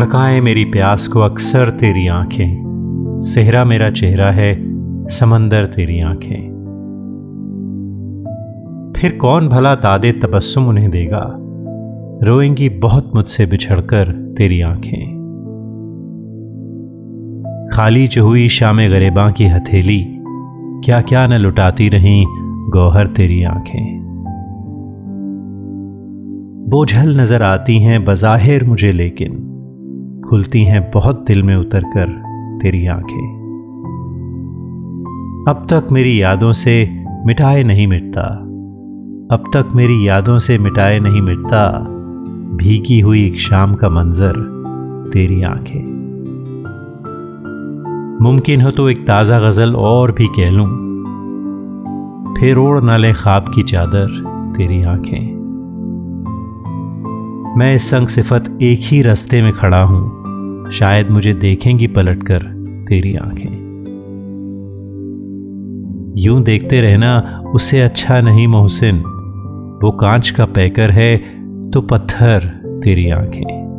भड़काए मेरी प्यास को अक्सर तेरी आँखें। सेहरा मेरा चेहरा है, समंदर तेरी आँखें। फिर कौन भला दादे तबस्सुम उन्हें देगा? रोएँगी बहुत मुझसे बिछड़कर तेरी आँखें। खाली जो हुई शाम गरेबा की हथेली क्या क्या न लुटाती रहीं गौहर तेरी आँखें। बोझल नज़र आती हैं बज़ाहिर मुझे लेकिन खुलती हैं बहुत दिल में उतर कर तेरी आँखें। अब तक मेरी यादों से मिटाए नहीं मिटता। अब तक मेरी यादों से मिटाए नहीं मिटता। भीगी हुई एक शाम का मंजर तेरी आँखें। मुमकिन हो तो एक ताज़ा गज़ल और भी कह लूँ। फिर ओढ़ ना ले ख्वाब की चादर तेरी आँखें। मैं इस संग सिफत एक ही रास्ते में खड़ा हूँ। शायद मुझे देखेंगी पलटकर तेरी आँखें। यूँ देखते रहना उससे अच्छा नहीं मोहसिन। वो कांच का पैकर है तो पत्थर तेरी आँखें।